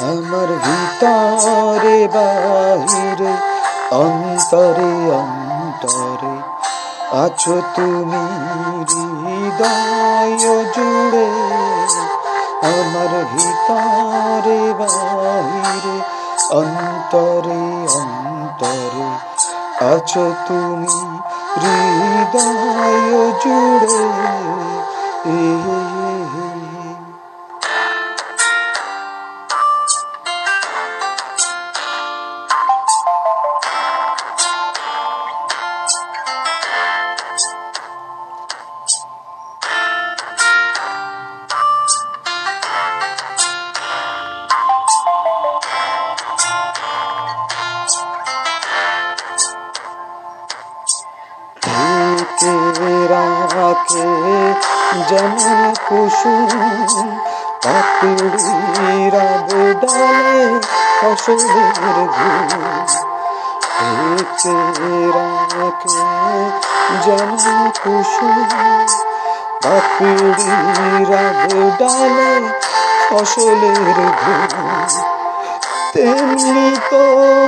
আমার ভিতরে বাহিরে, অন্তরে অন্তরে আছো তুমি হৃদয় জুড়ে। আমার ভিতরে বাহিরে, অন্তরে অন্তরে আছো তুমি হৃদয় জুড়ে। রাখে যেমন কুসুম পাপড়িরা ডালে ফসলের ঘুম রাখে যেমন কুসুম পাপড়িরা ডালে ফসলের ঘুম তেমনি তোমার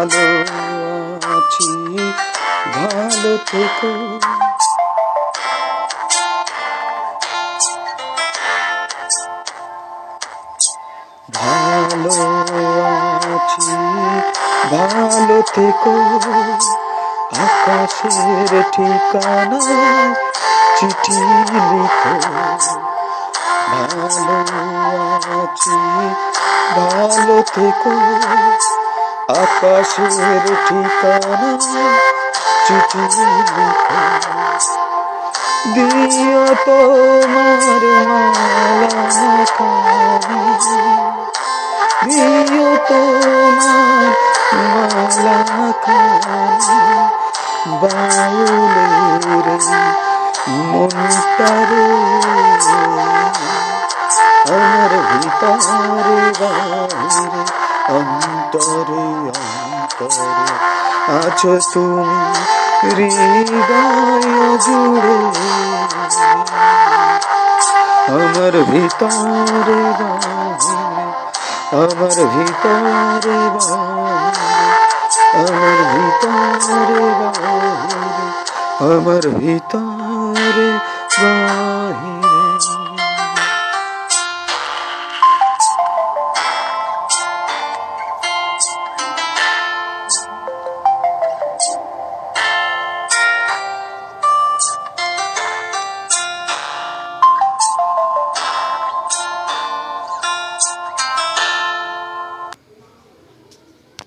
ভালো আছি, ভালো থেকো। ভালো আছি, ভালো থেকো। আকাশের ঠিকানা চিঠি লিখো। ভালো আছি, ভালো থেকো। আকাশের ঠিকানা চিঠি লিখো দিও তোমার মালা খানি দিও তোমার মালা খানি বাউলের মনটারে, আমার ভিতরে বাহিরে অন্তরে অন্তরে আছো তুমি হৃদয় জুড়ে। আমার ভিতরে আমার ভিতরে আমার ভিতরে আমার ভিতরে বাহিরে।